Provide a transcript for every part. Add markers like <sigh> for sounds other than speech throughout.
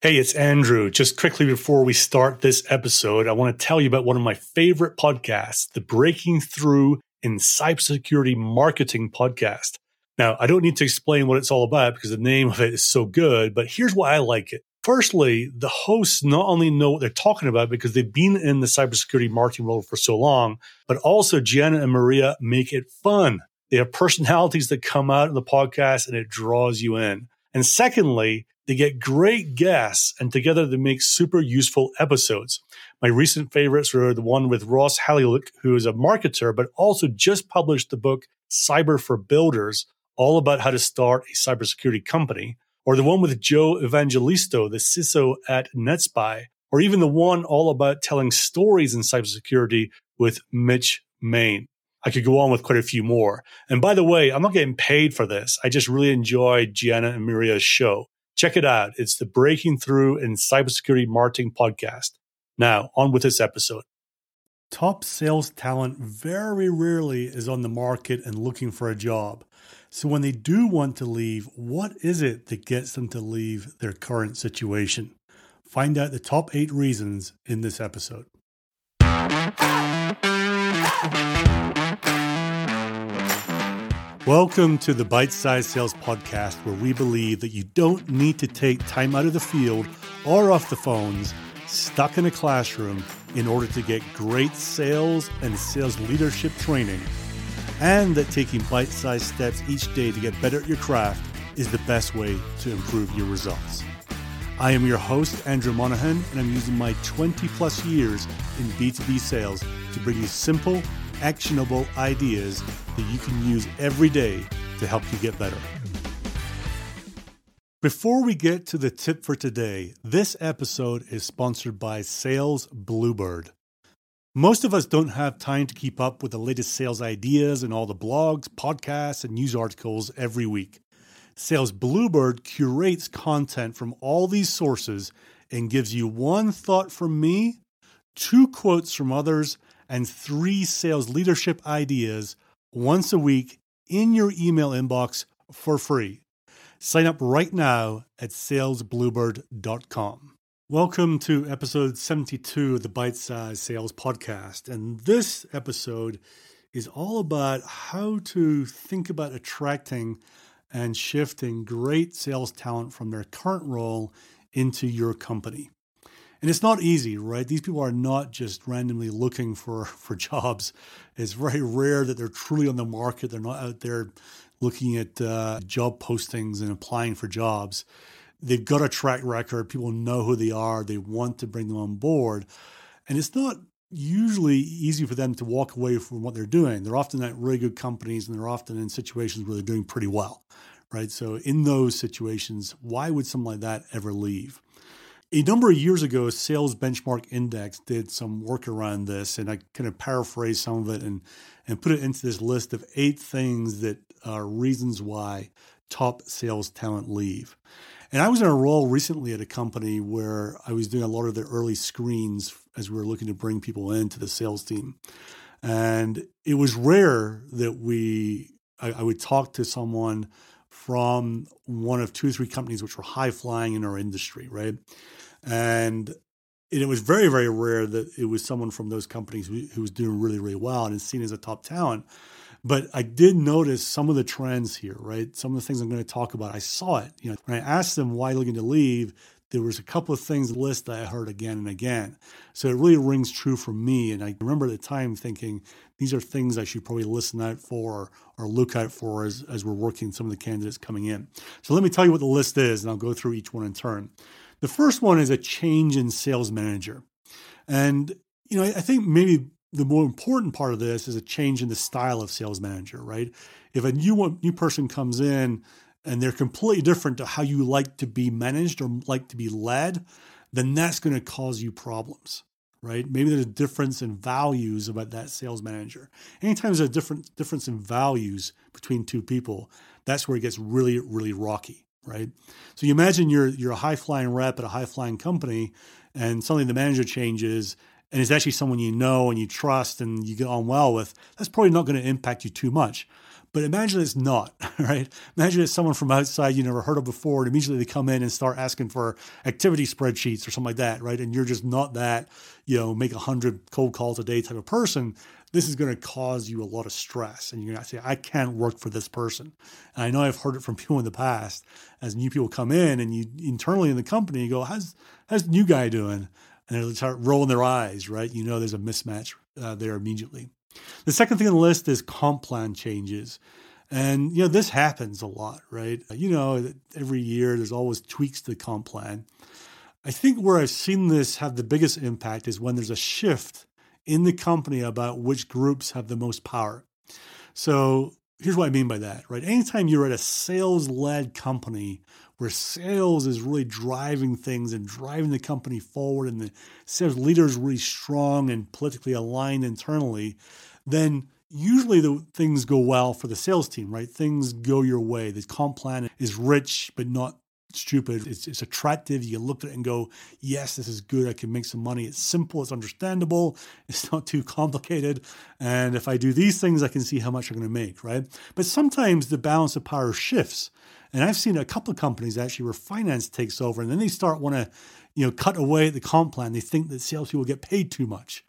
Hey, it's Andrew. Just quickly before we start this episode, I want to tell you about one of my favorite podcasts, the Breaking Through in Cybersecurity Marketing podcast. Now, I don't need to explain what it's all about because the name of it is so good, but here's why I like it. Firstly, the hosts not only know what they're talking about because they've been in the cybersecurity marketing world for so long, but also Gianna and Maria make it fun. They have personalities that come out in the podcast and it draws you in. And secondly, they get great guests, and together they make super useful episodes. My recent favorites were the one with Ross Haleliuk, who is a marketer, but also just published the book Cyber for Builders, all about how to start a cybersecurity company, or the one with Joe Evangelisto, the CISO at NetSPI, or even the one all about telling stories in cybersecurity with Mitch Main. I could go on with quite a few more. And by the way, I'm not getting paid for this. I just really enjoyed Gianna and Maria's show. Check it out. It's the Breaking Through in Cybersecurity Marketing podcast. Now, on with this episode. Top sales talent very rarely is on the market and looking for a job. So, when they do want to leave, what is it that gets them to leave their current situation? Find out the top eight reasons in this episode. Welcome to the Bite Size Sales Podcast, where we believe that you don't need to take time out of the field or off the phones, stuck in a classroom, in order to get great sales and sales leadership training, and that taking bite sized steps each day to get better at your craft is the best way to improve your results. I am your host, Andrew Monahan, and I'm using my 20 plus years in B2B sales to bring you simple, actionable ideas that you can use every day to help you get better. Before we get to the tip for today, this episode is sponsored by Sales Bluebird. Most of us don't have time to keep up with the latest sales ideas and all the blogs, podcasts, and news articles every week. Sales Bluebird curates content from all these sources and gives you one thought from me, two quotes from others, and three sales leadership ideas once a week in your email inbox for free. Sign up right now at salesbluebird.com. Welcome to episode 72 of the Bite Size Sales Podcast. And this episode is all about how to think about attracting and shifting great sales talent from their current role into your company. And it's not easy, right? These people are not just randomly looking for, <laughs> for jobs. It's very rare that they're truly on the market. They're not out there looking at uh, job postings and applying for jobs. They've got a track record. People know who they are. They want to bring them on board. And it's not usually easy for them to walk away from what they're doing. They're often at really good companies and they're often in situations where they're doing pretty well, right? So, in those situations, why would someone like that ever leave? A number of years ago, Sales Benchmark Index did some work around this, and I kind of paraphrased some of it and, and put it into this list of eight things that are reasons why top sales talent leave. And I was in a role recently at a company where I was doing a lot of the early screens as we were looking to bring people into the sales team. And it was rare that we, I, I would talk to someone from one of two or three companies which were high flying in our industry, right? And it was very, very rare that it was someone from those companies who, who was doing really, really well and is seen as a top talent. But I did notice some of the trends here, right? Some of the things I'm going to talk about. I saw it. You know, when I asked them why you're looking to leave, there was a couple of things list that I heard again and again. So it really rings true for me. And I remember at the time thinking these are things I should probably listen out for or look out for as, as we're working some of the candidates coming in. So let me tell you what the list is, and I'll go through each one in turn. The first one is a change in sales manager. And, you know, I think maybe the more important part of this is a change in the style of sales manager, right? If a new new person comes in and they're completely different to how you like to be managed or like to be led, then that's going to cause you problems, right? Maybe there's a difference in values about that sales manager. Anytime there's a different difference in values between two people, that's where it gets really, really rocky right? So you imagine you're you're a high flying rep at a high flying company, and suddenly the manager changes, and it's actually someone you know and you trust and you get on well with. That's probably not going to impact you too much. But imagine it's not, <laughs> right? Imagine it's someone from outside you never heard of before, and immediately they come in and start asking for activity spreadsheets or something like that, right? And you're just not that, you know, make a hundred cold calls a day type of person. This is going to cause you a lot of stress, and you're going to say, "I can't work for this person." And I know I've heard it from <laughs> people in the past as new people come in, and you internally in the company you go, "How's how's the new guy doing?" And they start rolling their eyes, right? You know, there's a mismatch uh, there immediately. The second thing on the list is comp plan changes. And, you know, this happens a lot, right? You know, every year there's always tweaks to the comp plan. I think where I've seen this have the biggest impact is when there's a shift in the company about which groups have the most power. So here's what I mean by that, right? Anytime you're at a sales led company where sales is really driving things and driving the company forward and the sales leader is really strong and politically aligned internally, then usually the things go well for the sales team, right? Things go your way. The comp plan is rich but not stupid. It's, it's attractive. You look at it and go, yes, this is good. I can make some money. It's simple. It's understandable. <laughs> It's not too complicated. And if I do these things, I can see how much I'm going to make, right? But sometimes the balance of power shifts. And I've seen a couple of companies actually where finance takes over and then they start want to, you know, cut away at the comp plan. They think that salespeople get paid too much,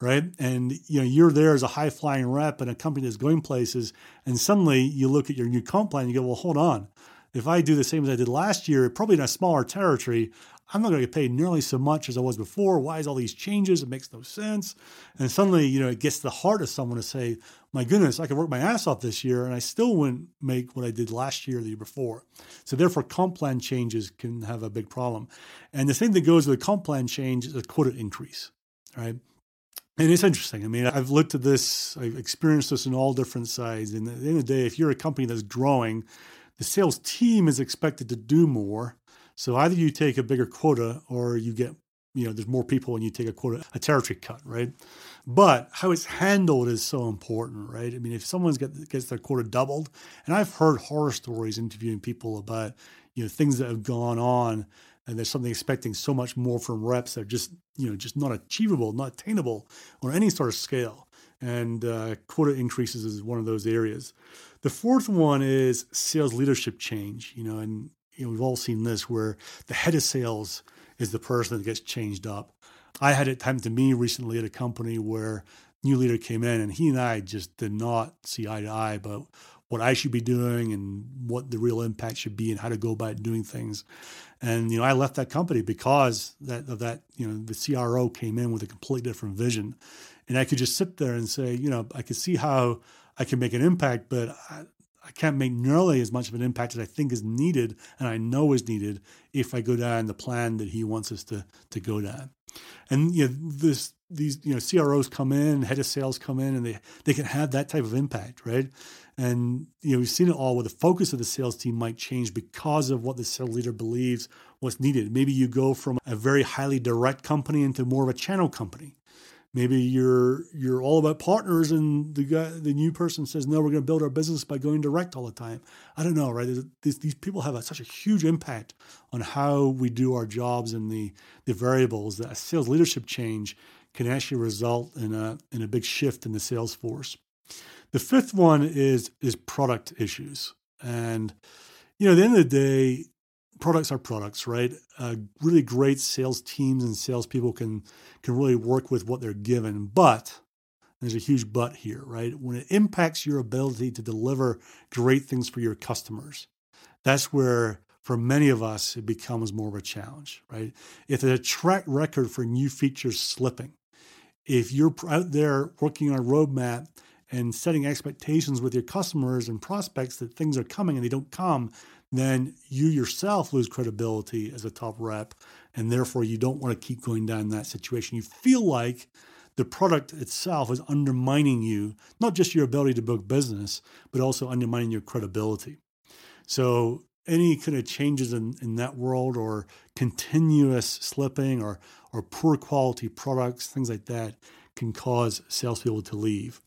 right? And you know, you're there as a high flying rep in a company that's going places, and suddenly you look at your new comp plan and you go, well, hold on. If I do the same as I did last year, probably in a smaller territory, I'm not going to get paid nearly so much as I was before. Why is all these changes? It makes no sense. And suddenly, you know, it gets to the heart of someone to say, my goodness, I could work my ass off this year and I still wouldn't make what I did last year or the year before. So therefore, comp plan changes can have a big problem. And the thing that goes with comp plan change is a quota increase, right? And it's interesting. I mean, I've looked at this, I've experienced this in all different sides. And at the end of the day, if you're a company that's growing, the sales team is expected to do more. So either you take a bigger quota or you get, you know, there's more people and you take a quota, a territory cut, right? But how it's handled is so important, right? I mean, if someone's got gets their quota doubled, and I've heard horror stories interviewing people about, you know, things that have gone on and there's something expecting so much more from reps that are just, you know, just not achievable, not attainable on any sort of scale. And uh, quota increases is one of those areas. The fourth one is sales leadership change. You know, and you know, we've all seen this where the head of sales is the person that gets changed up. I had it happen to me recently at a company where new leader came in and he and I just did not see eye to eye about what I should be doing and what the real impact should be and how to go about doing things. And you know, I left that company because that of that, you know, the CRO came in with a completely different vision. And I could just sit there and say, you know, I could see how I can make an impact, but I, I can't make nearly as much of an impact as I think is needed and I know is needed if I go down the plan that he wants us to to go down. And you know, this these you know CROs come in, head of sales come in, and they they can have that type of impact, right? And you know we've seen it all where the focus of the sales team might change because of what the sales leader believes what's needed. Maybe you go from a very highly direct company into more of a channel company, maybe you're you're all about partners and the guy the new person says no we're going to build our business by going direct all the time. I don't know right? These, these people have a, such a huge impact on how we do our jobs and the the variables that a sales leadership change can actually result in a in a big shift in the sales force. The fifth one is is product issues. And you know at the end of the day products are products, right? Uh, really great sales teams and salespeople can can really work with what they're given, but there's a huge but here, right? When it impacts your ability to deliver great things for your customers, that's where for many of us it becomes more of a challenge, right? If there's a track record for new features slipping, if you're out there working on a roadmap and setting expectations with your customers and prospects that things are coming and they don't come, then you yourself lose credibility as a top rep. And therefore, you don't want to keep going down that situation. You feel like the product itself is undermining you, not just your ability to book business, but also undermining your credibility. So, any kind of changes in, in that world or continuous slipping or, or poor quality products, things like that, can cause salespeople to leave.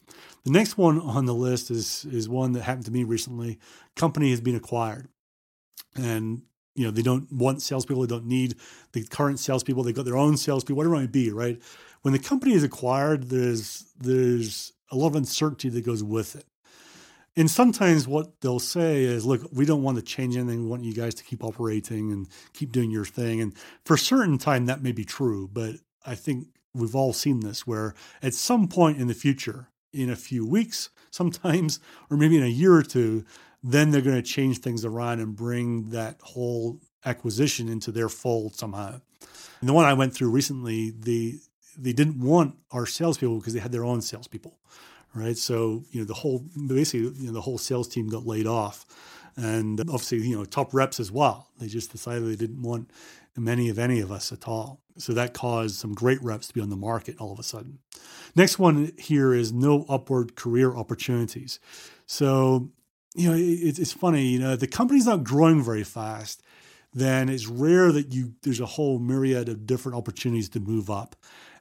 The next one on the list is, is one that happened to me recently. Company has been acquired and you know they don't want salespeople. They don't need the current salespeople. they've got their own salespeople, whatever it might be. Right? When the company is acquired, there's there's a lot of uncertainty that goes with it. And sometimes what they'll say is, look, we don't want to change anything. We want you guys to keep operating and keep doing your thing. And for a certain time, that may be true. But I think we've all seen this where at some point in the future, in a few weeks, sometimes, or maybe in a year or two, then they're going to change things around and bring that whole acquisition into their fold somehow. And the one I went through recently, the they didn't want our salespeople because they had their own salespeople right? So you know the whole basically you know the whole sales team got laid off, and obviously you know top reps as well. They just decided they didn't want many of any of us at all. So that caused some great reps to be on the market all of a sudden. Next one here is no upward career opportunities. So you know it, it's funny you know the company's not growing very fast then it's rare that you there's a whole myriad of different opportunities to move up.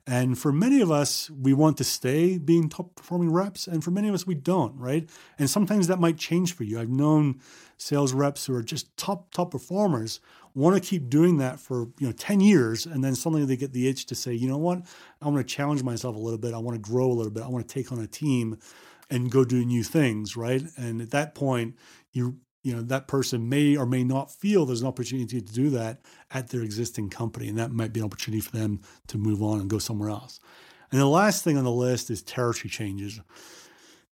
And for many of us, we want to stay being top performing reps, and for many of us, we don't, right? And sometimes that might change for you. I've known sales reps who are just top top performers want to keep doing that for you know 10 years and then suddenly they get the itch to say you know what? I want to challenge myself a little bit. I want to grow a little bit. I want to take on a team and go do new things right? And at that point you you know that person may or may not feel there's an opportunity to do that at their existing company and that might be an opportunity for them to move on and go somewhere else. And the last thing on the list is territory changes.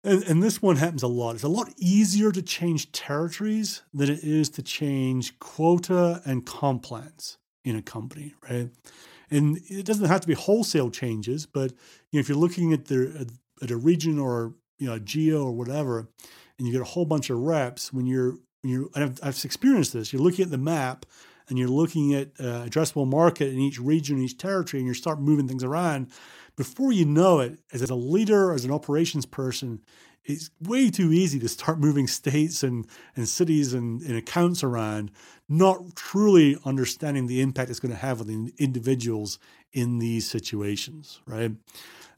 And, and this one happens a lot. It's a lot easier to change territories than it is to change quota and comp plans in a company right? And it doesn't have to be wholesale changes but you know if you're looking at the at a region or you know a geo or whatever and you get a whole bunch of reps when you're when you're I've, I've experienced this you're looking at the map and you're looking at uh, addressable market in each region each territory and you start moving things around before you know it as a leader as an operations person it's way too easy to start <laughs> moving states and, and cities and, and accounts around, not truly understanding the impact it's going to have on the individuals in these situations, right?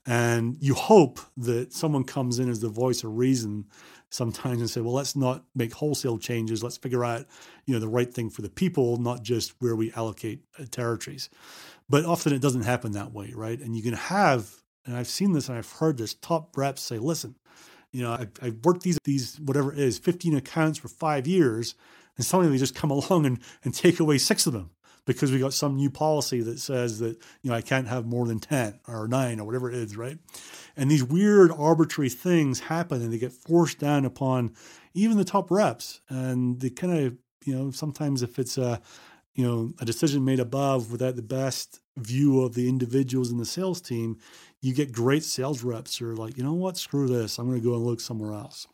And you hope that someone comes in as the voice of reason sometimes and say, well, let's not make wholesale changes. Let's figure out, you know, the right thing for the people, not just where we allocate uh, territories. But often it doesn't happen that way, right? And you can have, and I've seen this and I've heard this top reps say, listen, you know, I've, I've worked these these whatever it is, 15 accounts for five years, and suddenly they just come <laughs> along and, and take away six of them because we got some new policy that says that you know I can't have more than 10 or 9 or whatever it is, right? And these weird arbitrary things happen and they get forced down upon even the top reps and they kind of, you know, sometimes if it's a you know, a decision made above without the best view of the individuals in the sales team, you get great sales reps who are like, you know what, screw this. I'm going to go and look somewhere else.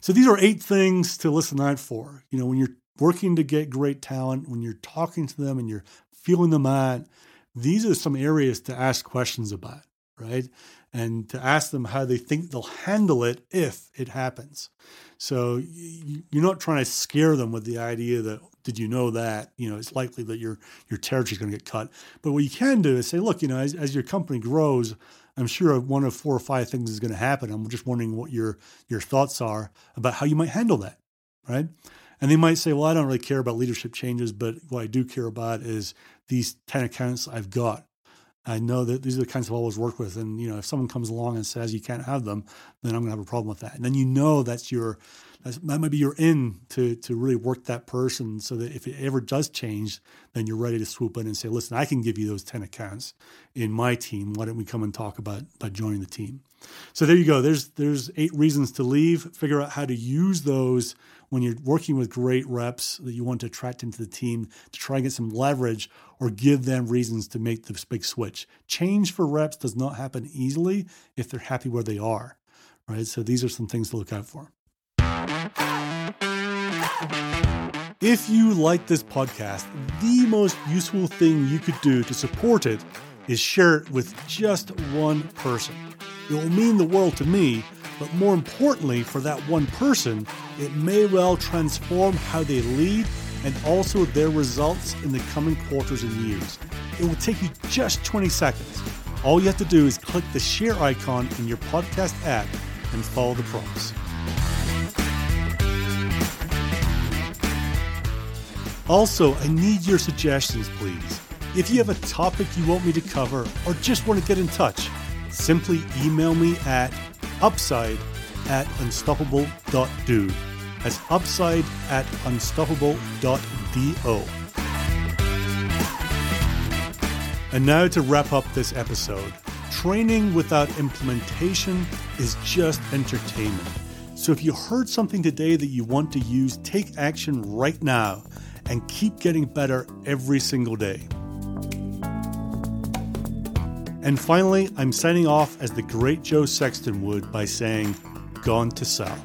So these are eight things to listen out for. You know, when you're working to get great talent, when you're talking to them and you're feeling them out, these are some areas to ask questions about, right? And to ask them how they think they'll handle it if it happens. So you're not trying to scare them with the idea that did you know that you know it's likely that your your territory is going to get cut. But what you can do is say, look, you know, as, as your company grows, I'm sure one of four or five things is going to happen. I'm just wondering what your your thoughts are about how you might handle that, right? And they might say, well, I don't really care about leadership changes, but what I do care about is these 10 accounts I've got. I know that these are the kinds I've always worked with. And, you know, if someone comes along and says you can't have them, then I'm going to have a problem with that. And then you know that's your, that might be your in to, to really work that person so that if it ever does change, then you're ready to swoop in and say, listen, I can give you those 10 accounts in my team. Why don't we come and talk about, about joining the team? So there you go. There's, there's eight reasons to leave. Figure out how to use those when you're working with great reps that you want to attract into the team to try and get some leverage or give them reasons to make this big switch. Change for reps does not happen easily if they're happy where they are, right? So these are some things to look out for. If you like this podcast, the most useful thing you could do to support it is share it with just one person. It will mean the world to me but more importantly, for that one person, it may well transform how they lead and also their results in the coming quarters and years. It will take you just 20 seconds. All you have to do is click the share icon in your podcast app and follow the prompts. Also, I need your suggestions, please. If you have a topic you want me to cover or just want to get in touch, simply email me at upside at unstoppable.do. That's upside at unstoppable.do. And now to wrap up this episode. Training without implementation is just entertainment. So if you heard something today that you want to use, take action right now and keep getting better every single day. And finally, I'm signing off as the great Joe Sexton would by saying, Gone to sell.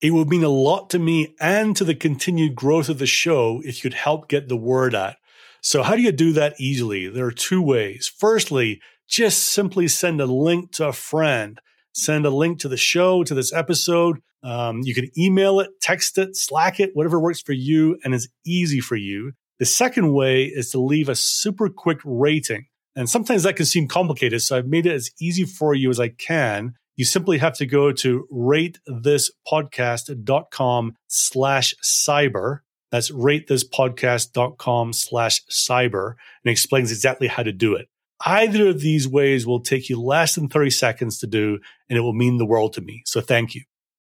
It would mean a lot to me and to the continued growth of the show if you could help get the word out. So, how do you do that easily? There are two ways. Firstly, just simply send a link to a friend. Send a link to the show, to this episode. Um, you can email it, text it, Slack it, whatever works for you and is easy for you. The second way is to leave a super quick rating. And sometimes that can seem complicated. So I've made it as easy for you as I can. You simply have to go to ratethispodcast.com slash cyber. That's ratethispodcast.com slash cyber and explains exactly how to do it. Either of these ways will take you less than 30 seconds to do, and it will mean the world to me. So thank you.